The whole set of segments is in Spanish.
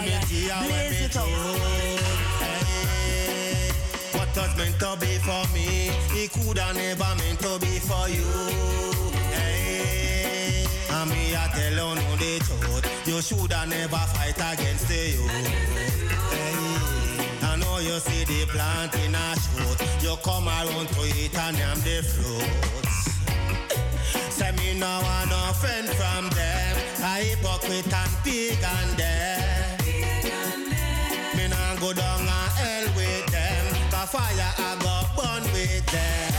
Blaze it up. What was meant to be for me, it coulda never meant to be for you. Hey, and me I tell you no the truth, you shoulda never fight against the youth. Hey, I know you see the plant in a shoot, you come around to it and I'm the fruits. Say me no want no friend from them, a hypocrite and pagan go down a hell with them, cause fire I go burn with them.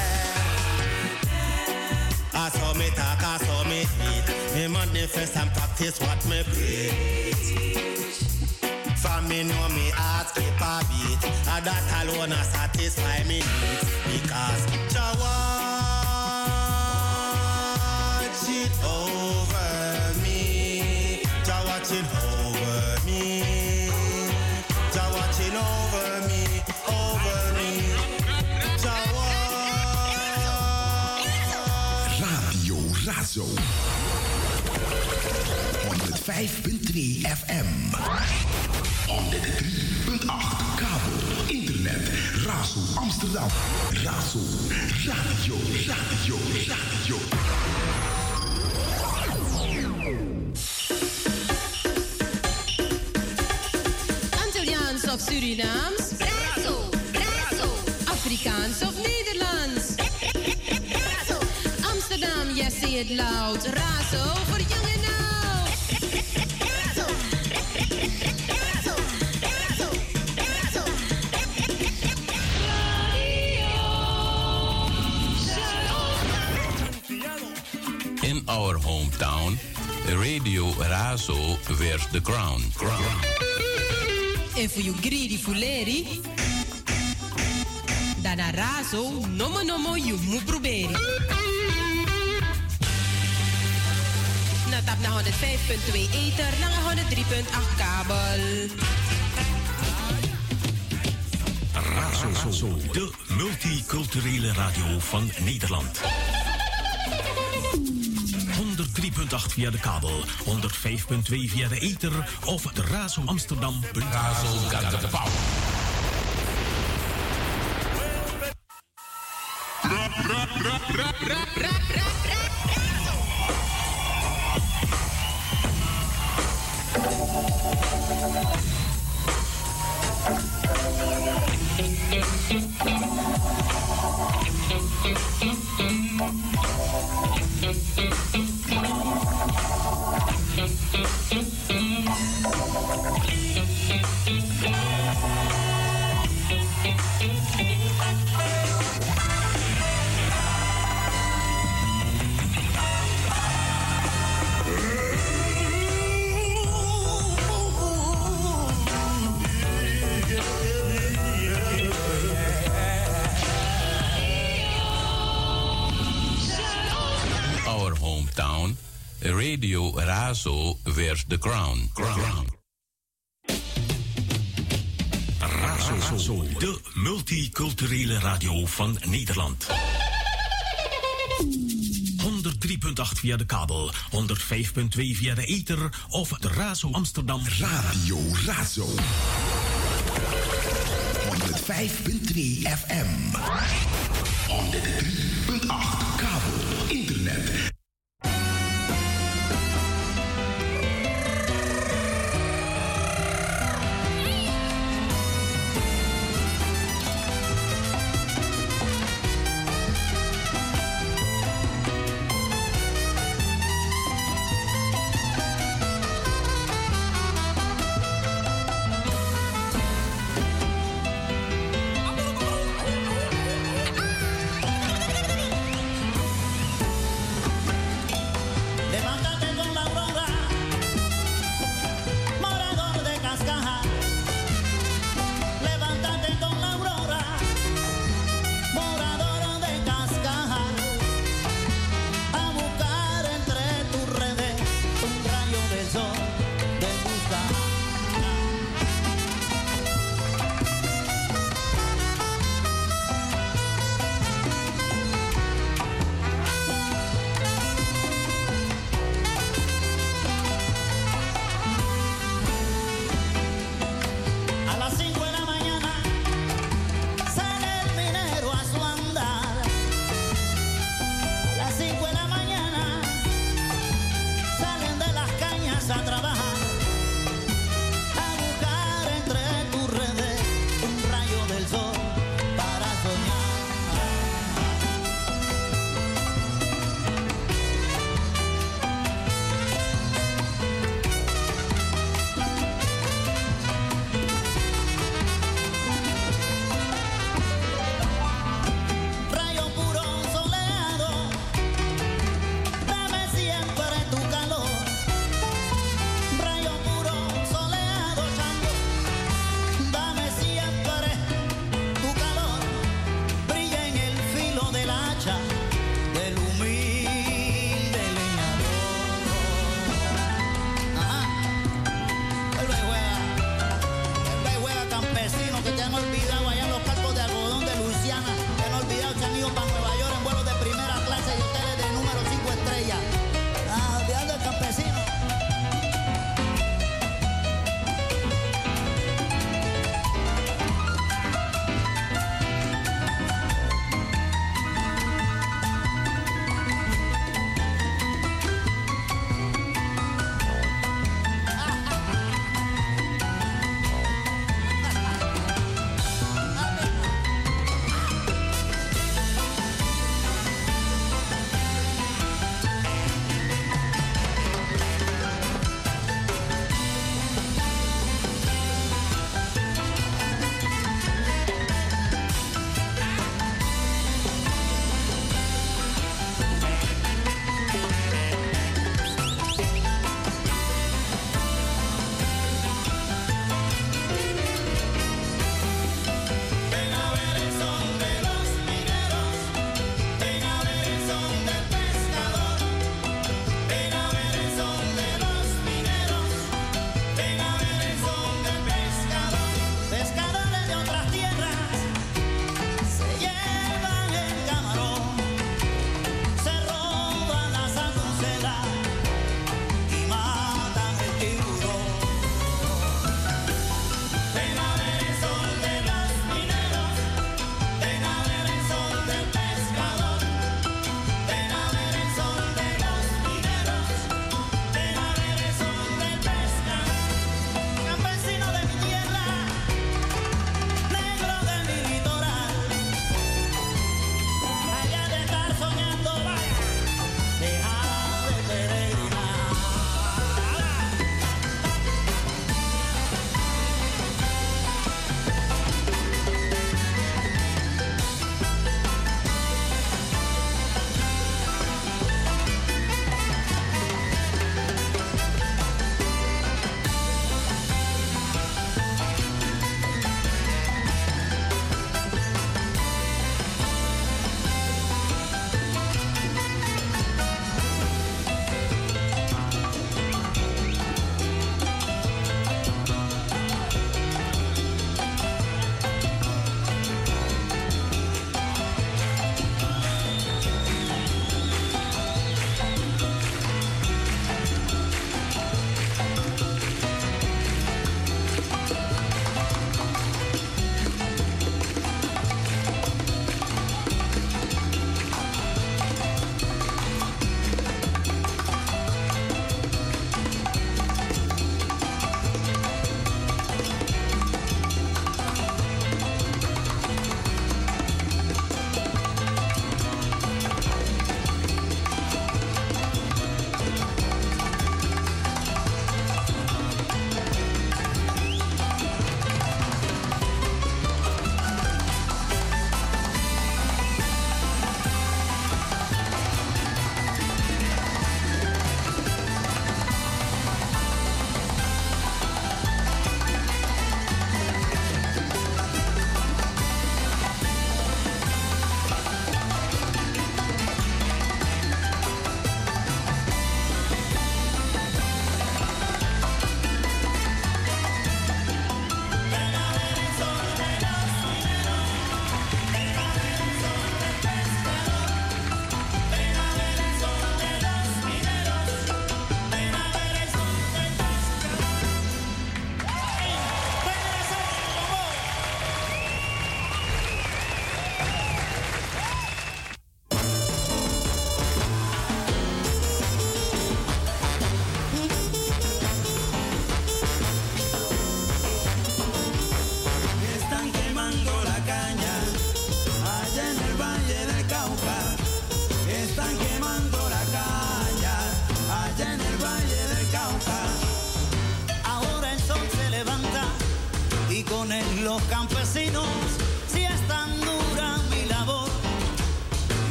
I saw me talk, I saw me eat. Me manifest and practice what me preach. For me know me heart skip a beat, and that alone a satisfy me needs. 105.2 FM. 103.8 kabel, internet, Razo Amsterdam. Razo, radio, radio, radio. Antilliaans of Surinaams? Razo, Razo. Afrikaans of Nederlands? Amsterdam, yes, say it loud. Razo voor jong hometown, Radio Razo wears the crown. crown. En voor you greedy fuleri, dan razo, nomo nomo, you moet proberen. Na tap na 105.2 ether, na 103.8 kabel. Razo, de multiculturele radio van Nederland. 103.8 via de kabel, 105.2 via de ether of de Razo Amsterdam. Wears the crown. crown. Razo, de multiculturele radio van Nederland. 103.8 via de kabel, 105.2 via de ether of de Razo Amsterdam. Radio Razo. 105.2 FM. 103.8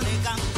alegan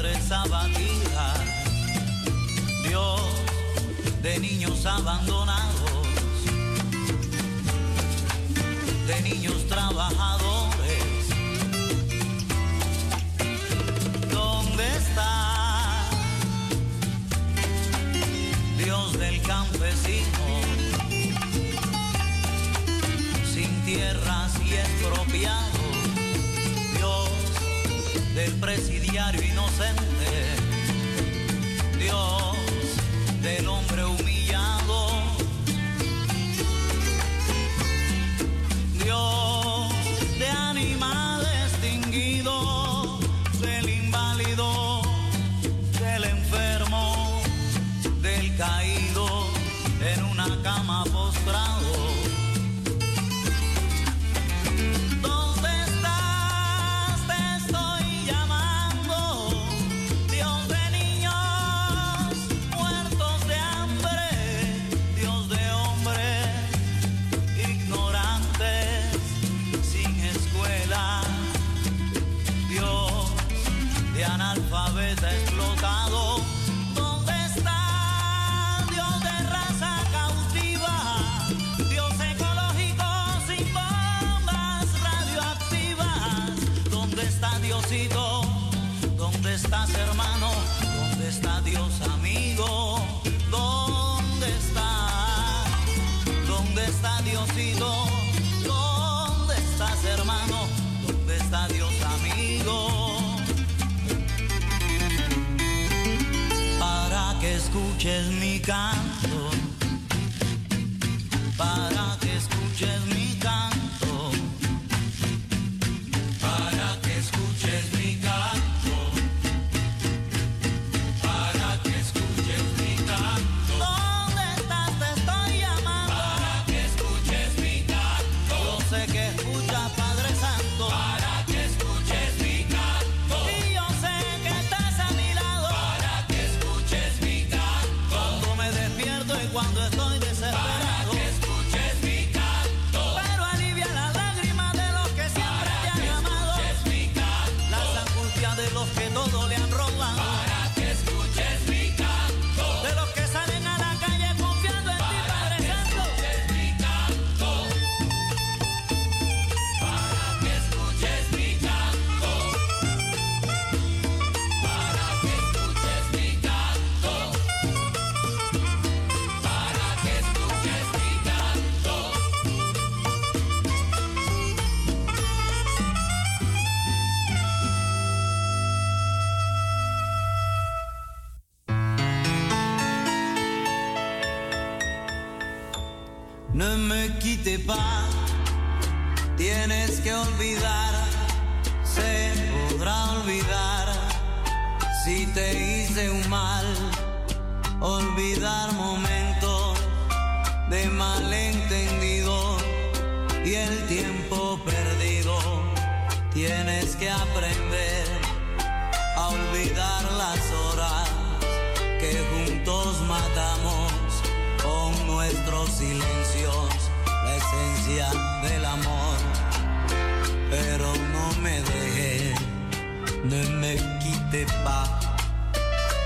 madre sabatija, Dios de niños abandonados, de niños trabajadores. ¿Dónde está Dios del campesino? Sin tierras y expropiados del presidiario inocente, Dios de no just me.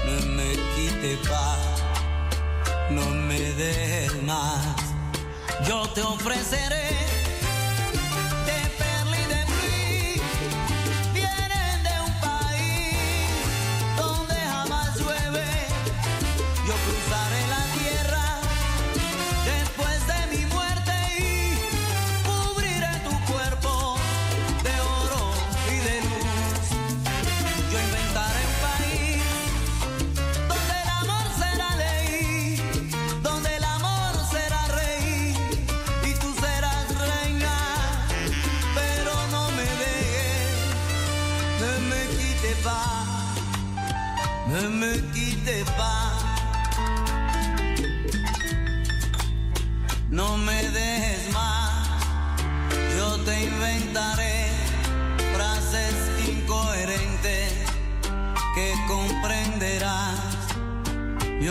no me quite paz, no me dejes más. Yo te ofreceré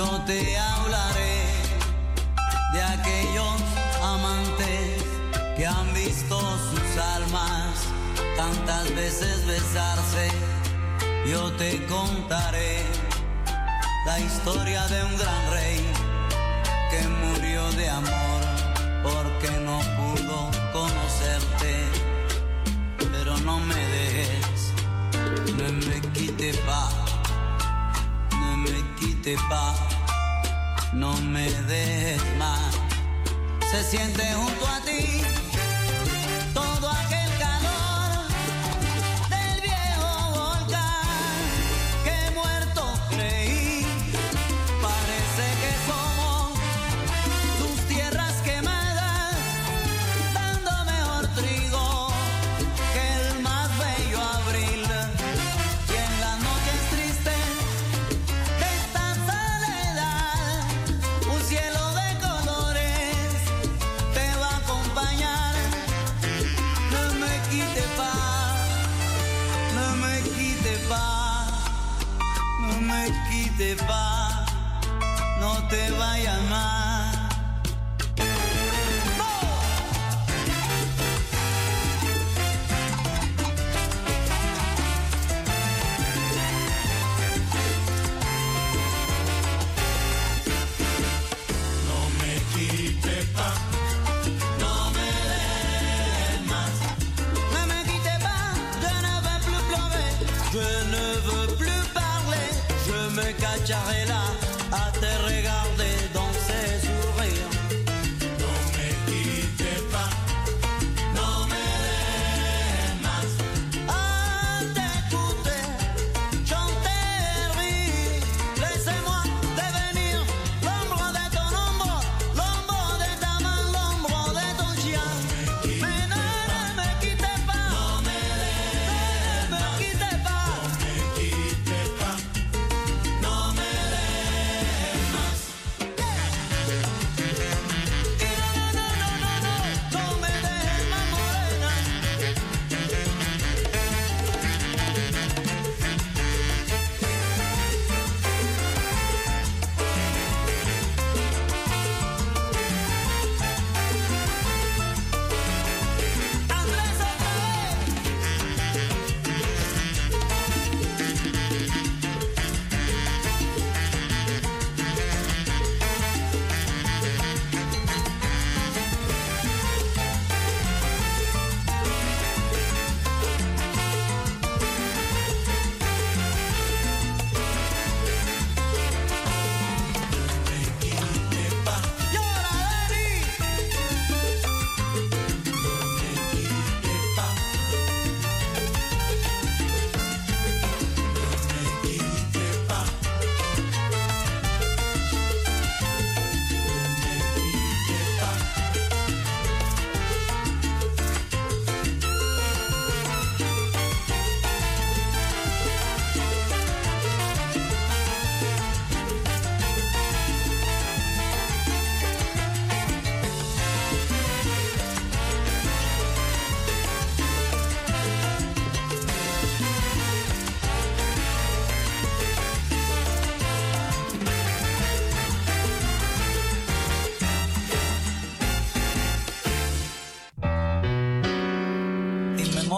yo te hablaré de aquellos amantes que han visto sus almas tantas veces besarse. Yo te contaré la historia de un gran rey que murió de amor porque no pudo conocerte. Pero no me dejes, no me quite pa, no me quite pa no me dejes más. Se siente junto a ti.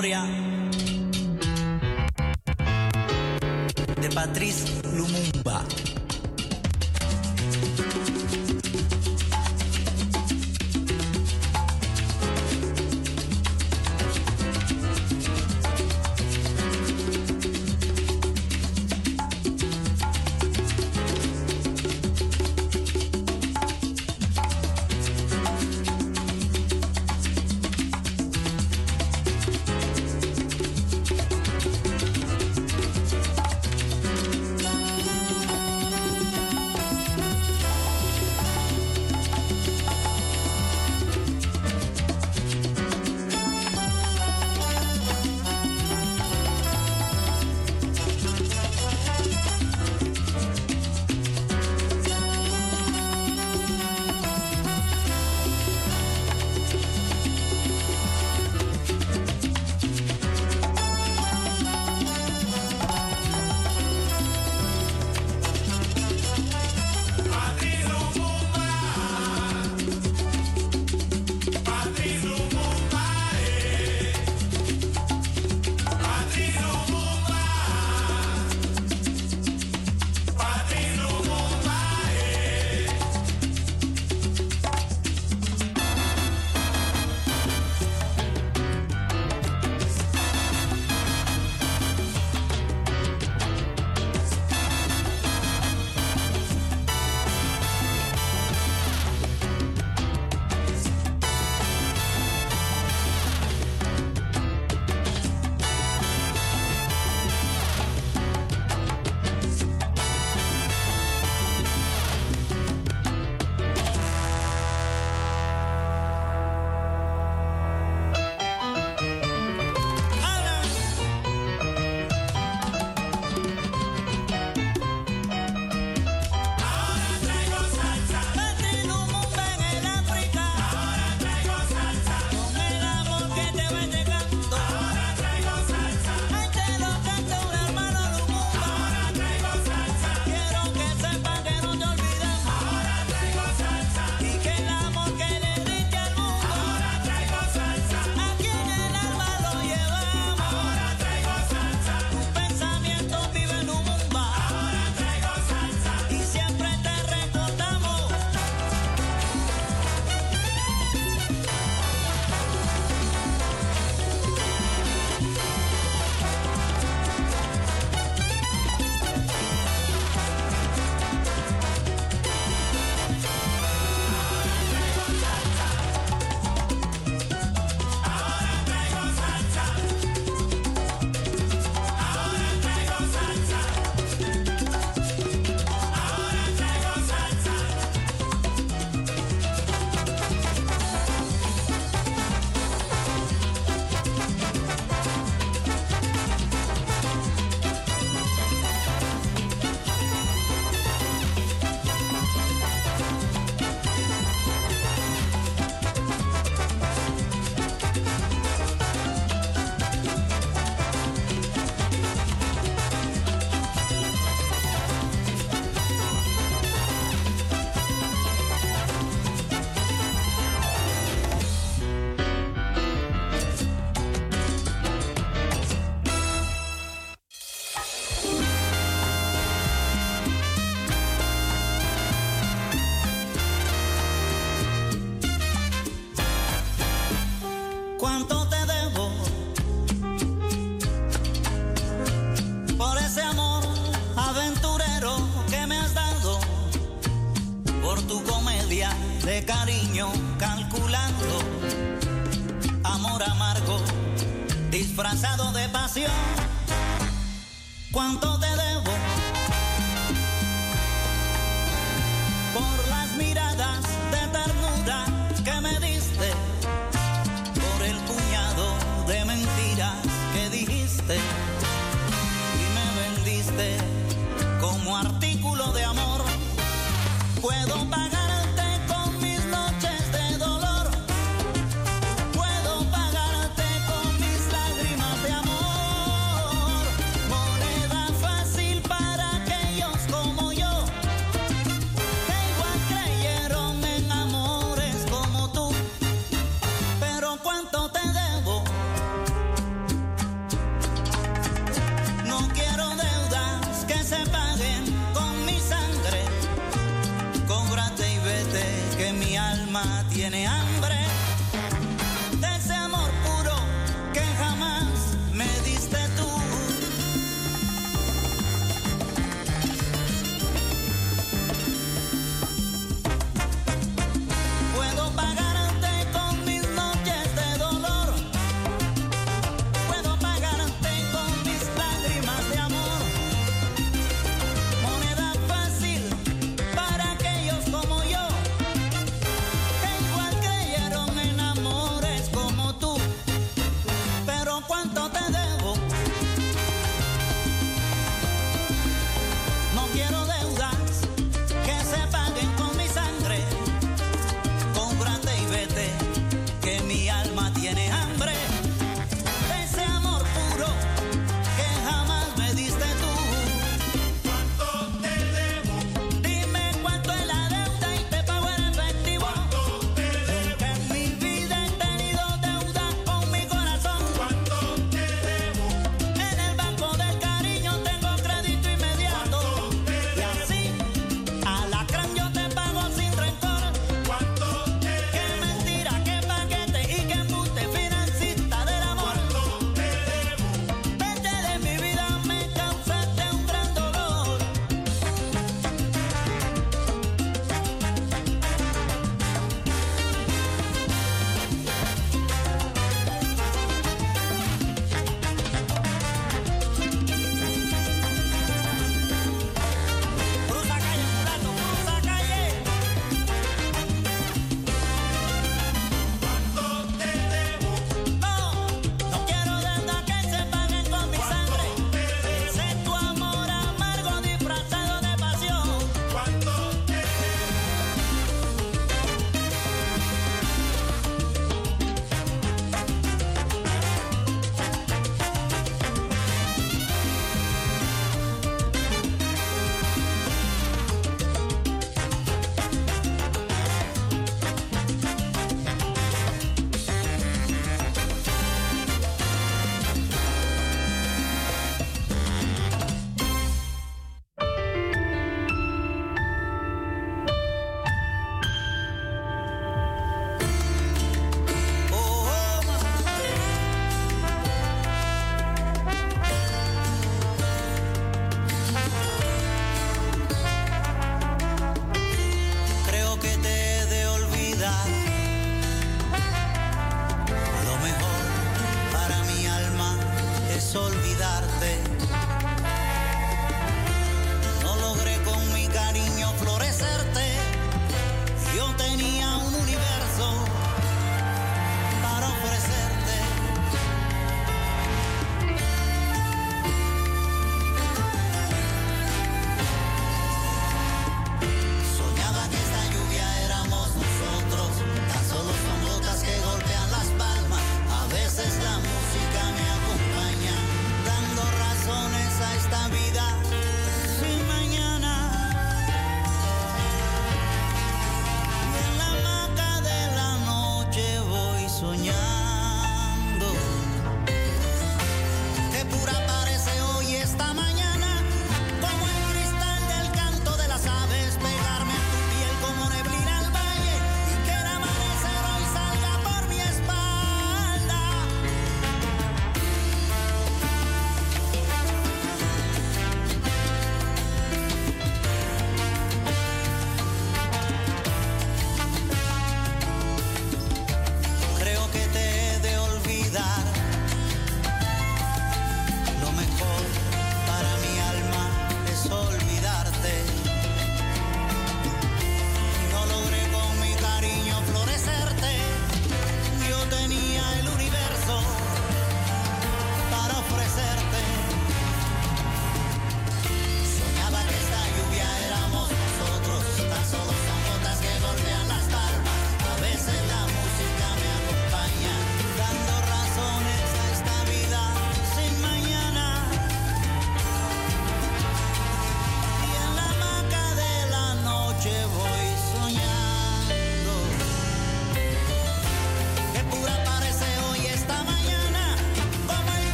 historia.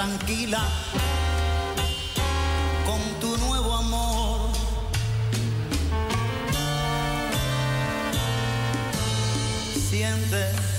Tranquila con tu nuevo amor. Siente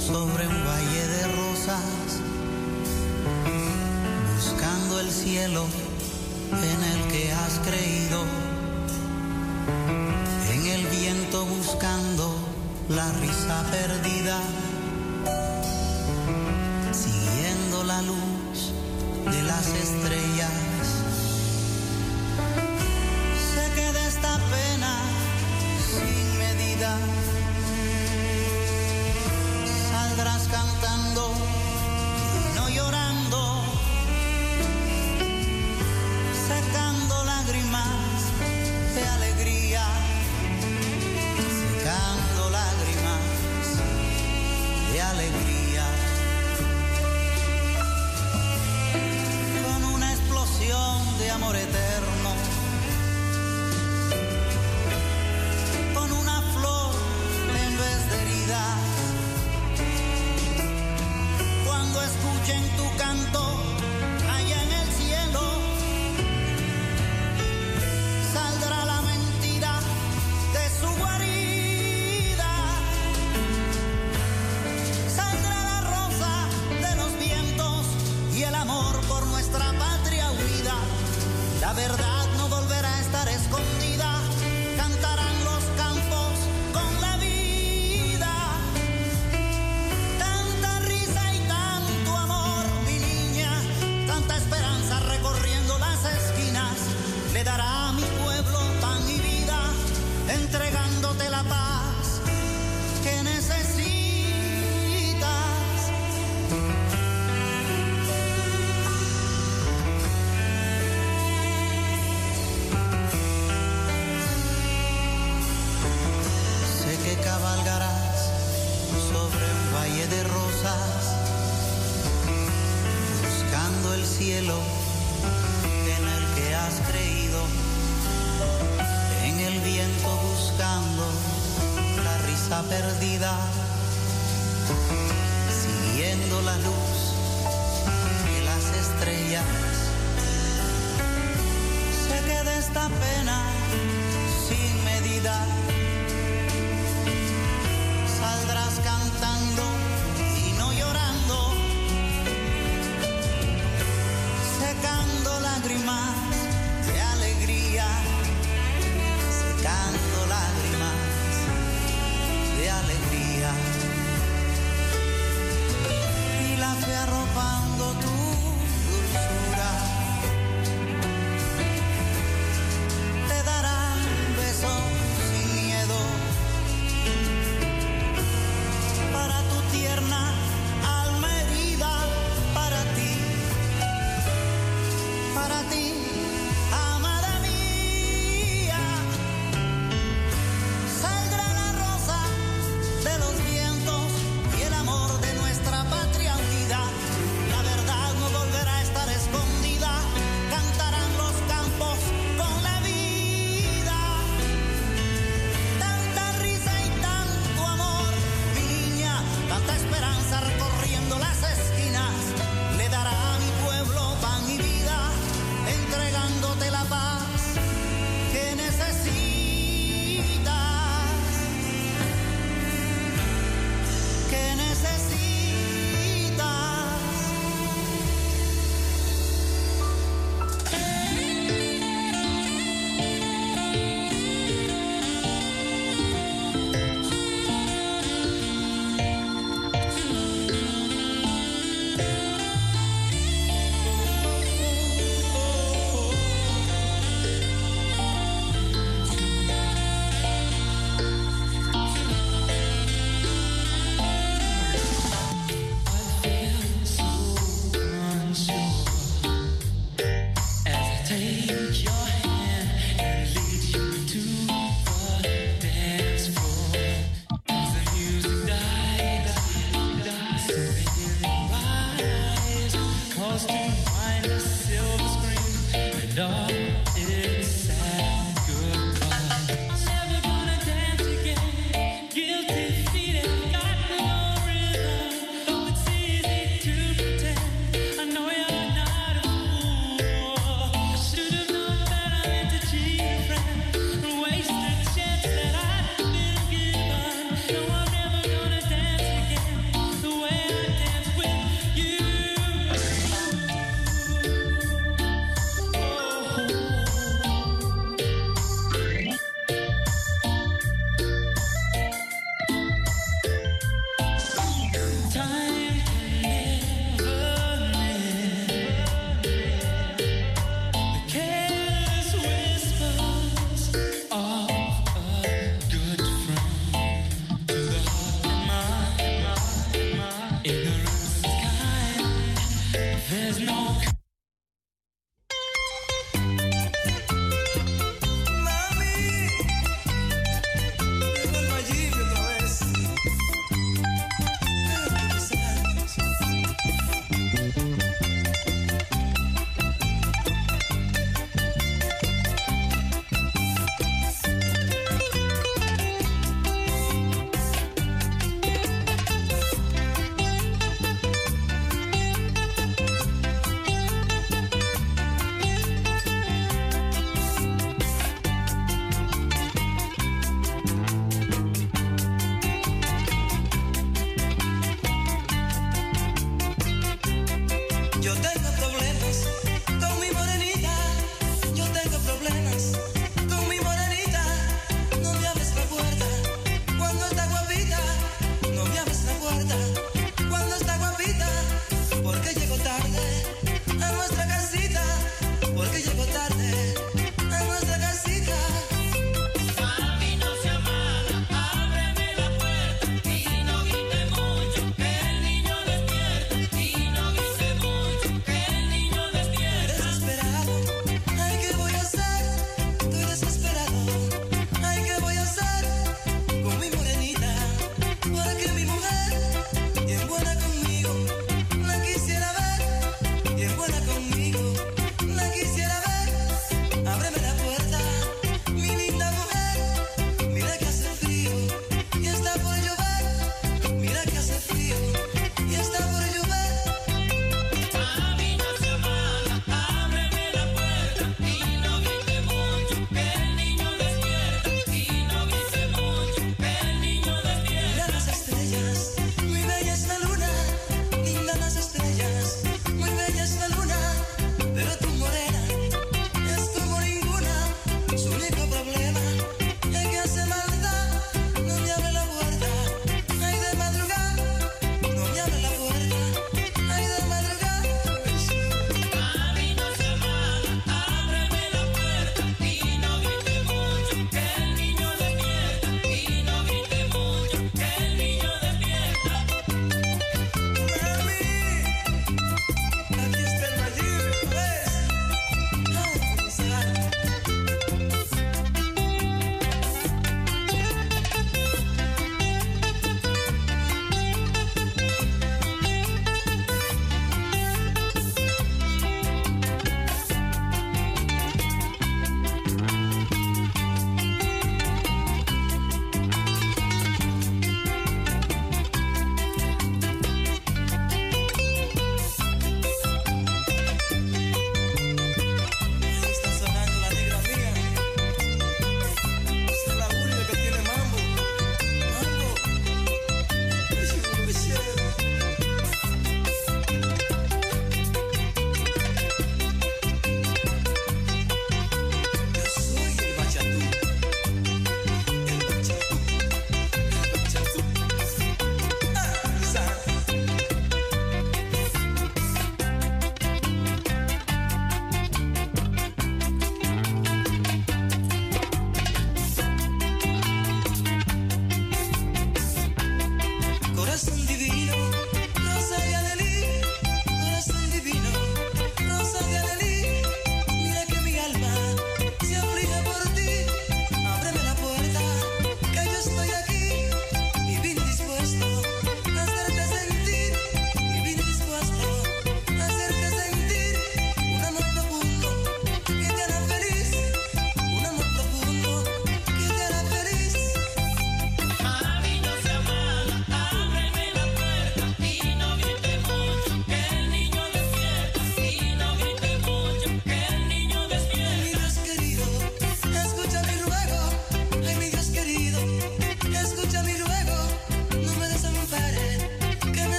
sobre un valle de rosas, buscando el cielo en el que has creído, en el viento buscando la risa perdida, siguiendo la luz de las estrellas. de rosas, buscando el cielo en el que has creído, en el viento buscando la risa perdida, siguiendo la luz de las estrellas. Sé que de esta pena sin medida lágrimas de alegría, secando lágrimas de alegría. Y la fui arropando tú.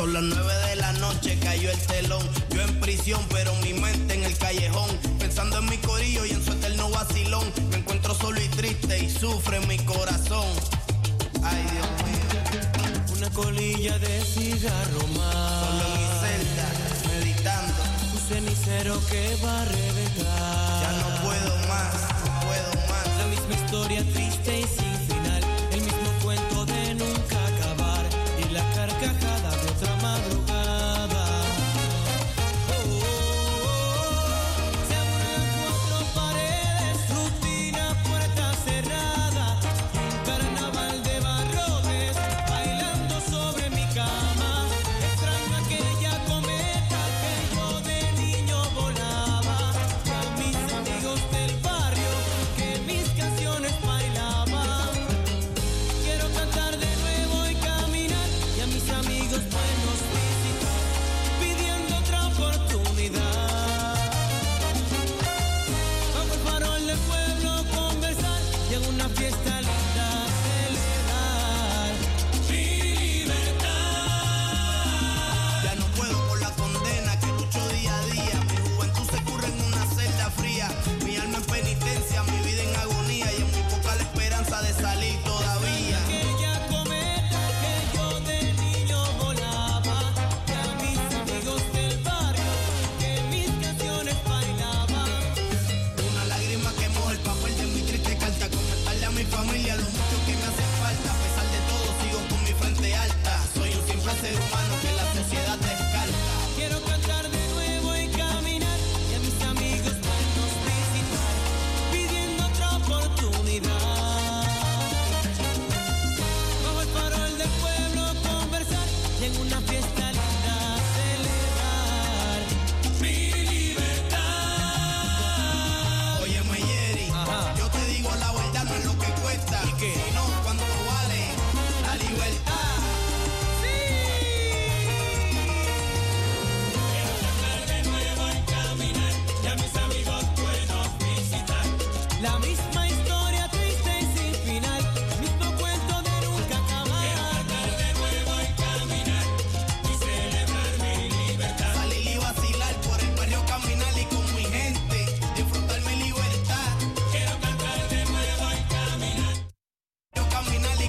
Son las nueve de la noche, cayó el telón. Yo en prisión, pero mi mente en el callejón. Pensando en mi corillo y en su eterno vacilón. Me encuentro solo y triste y sufre mi corazón. Ay, Dios mío. Una colilla de cigarro más. Solo en mi celda, meditando. Un cenicero que va a reventar. Ya no puedo más, no puedo más. La misma historia